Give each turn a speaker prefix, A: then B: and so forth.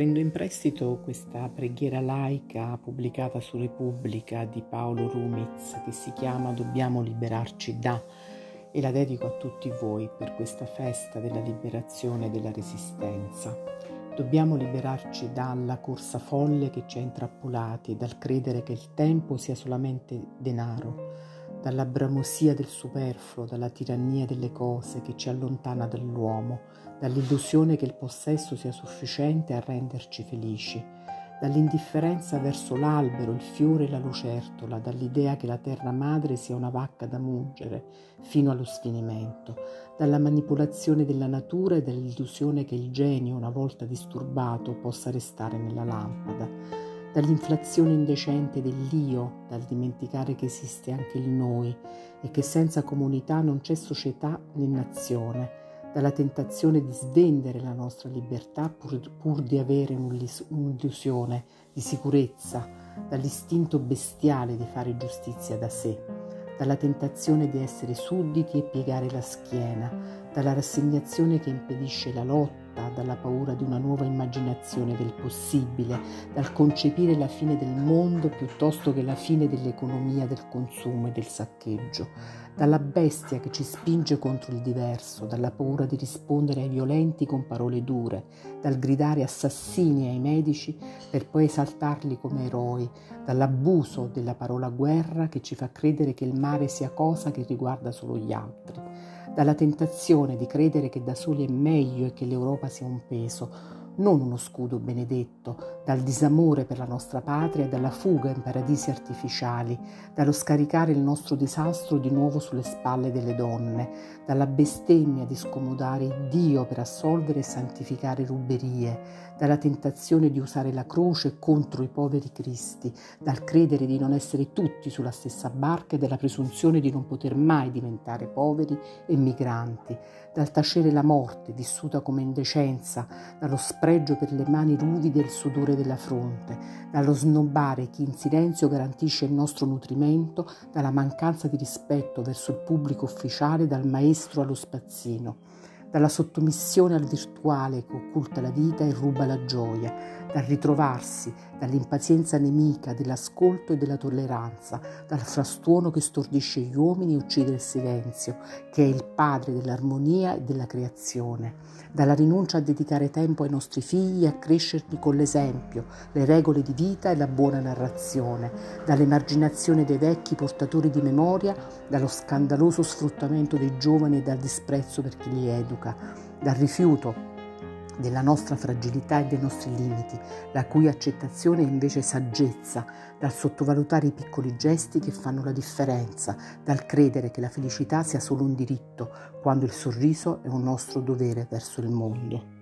A: Prendo in prestito questa preghiera laica pubblicata su Repubblica di Paolo Rumiz che si chiama Dobbiamo liberarci da e la dedico a tutti voi per questa festa della liberazione e della resistenza. Dobbiamo liberarci dalla corsa folle che ci ha intrappolati, dal credere che il tempo sia solamente denaro, dalla bramosia del superfluo, dalla tirannia delle cose che ci allontana dall'uomo, dall'illusione che il possesso sia sufficiente a renderci felici, dall'indifferenza verso l'albero, il fiore e la lucertola, dall'idea che la terra madre sia una vacca da mungere fino allo sfinimento, dalla manipolazione della natura e dall'illusione che il genio, una volta disturbato, possa restare nella lampada dall'inflazione indecente dell'io, dal dimenticare che esiste anche il noi e che senza comunità non c'è società né nazione, dalla tentazione di svendere la nostra libertà pur, pur di avere un'illusione di sicurezza, dall'istinto bestiale di fare giustizia da sé, dalla tentazione di essere sudditi e piegare la schiena, dalla rassegnazione che impedisce la lotta dalla paura di una nuova immaginazione del possibile, dal concepire la fine del mondo piuttosto che la fine dell'economia del consumo e del saccheggio, dalla bestia che ci spinge contro il diverso, dalla paura di rispondere ai violenti con parole dure, dal gridare assassini ai medici per poi esaltarli come eroi, dall'abuso della parola guerra che ci fa credere che il mare sia cosa che riguarda solo gli altri dalla tentazione di credere che da soli è meglio e che l'Europa sia un peso, non uno scudo benedetto, dal disamore per la nostra patria e dalla fuga in paradisi artificiali, dallo scaricare il nostro disastro di nuovo sulle spalle delle donne, dalla bestemmia di scomodare Dio per assolvere e santificare ruberie, dalla tentazione di usare la croce contro i poveri cristi, dal credere di non essere tutti sulla stessa barca e dalla presunzione di non poter mai diventare poveri e migranti, dal tacere la morte vissuta come indecenza, dallo spregio per le mani ruvide e il sudore della fronte, dallo snobbare chi in silenzio garantisce il nostro nutrimento, dalla mancanza di rispetto verso il pubblico ufficiale, dal maestro allo spazzino dalla sottomissione al virtuale che occulta la vita e ruba la gioia, dal ritrovarsi, dall'impazienza nemica dell'ascolto e della tolleranza, dal frastuono che stordisce gli uomini e uccide il silenzio, che è il padre dell'armonia e della creazione, dalla rinuncia a dedicare tempo ai nostri figli e a crescerli con l'esempio, le regole di vita e la buona narrazione, dall'emarginazione dei vecchi portatori di memoria, dallo scandaloso sfruttamento dei giovani e dal disprezzo per chi li educa educa, dal rifiuto della nostra fragilità e dei nostri limiti, la cui accettazione è invece saggezza, dal sottovalutare i piccoli gesti che fanno la differenza, dal credere che la felicità sia solo un diritto, quando il sorriso è un nostro dovere verso il mondo.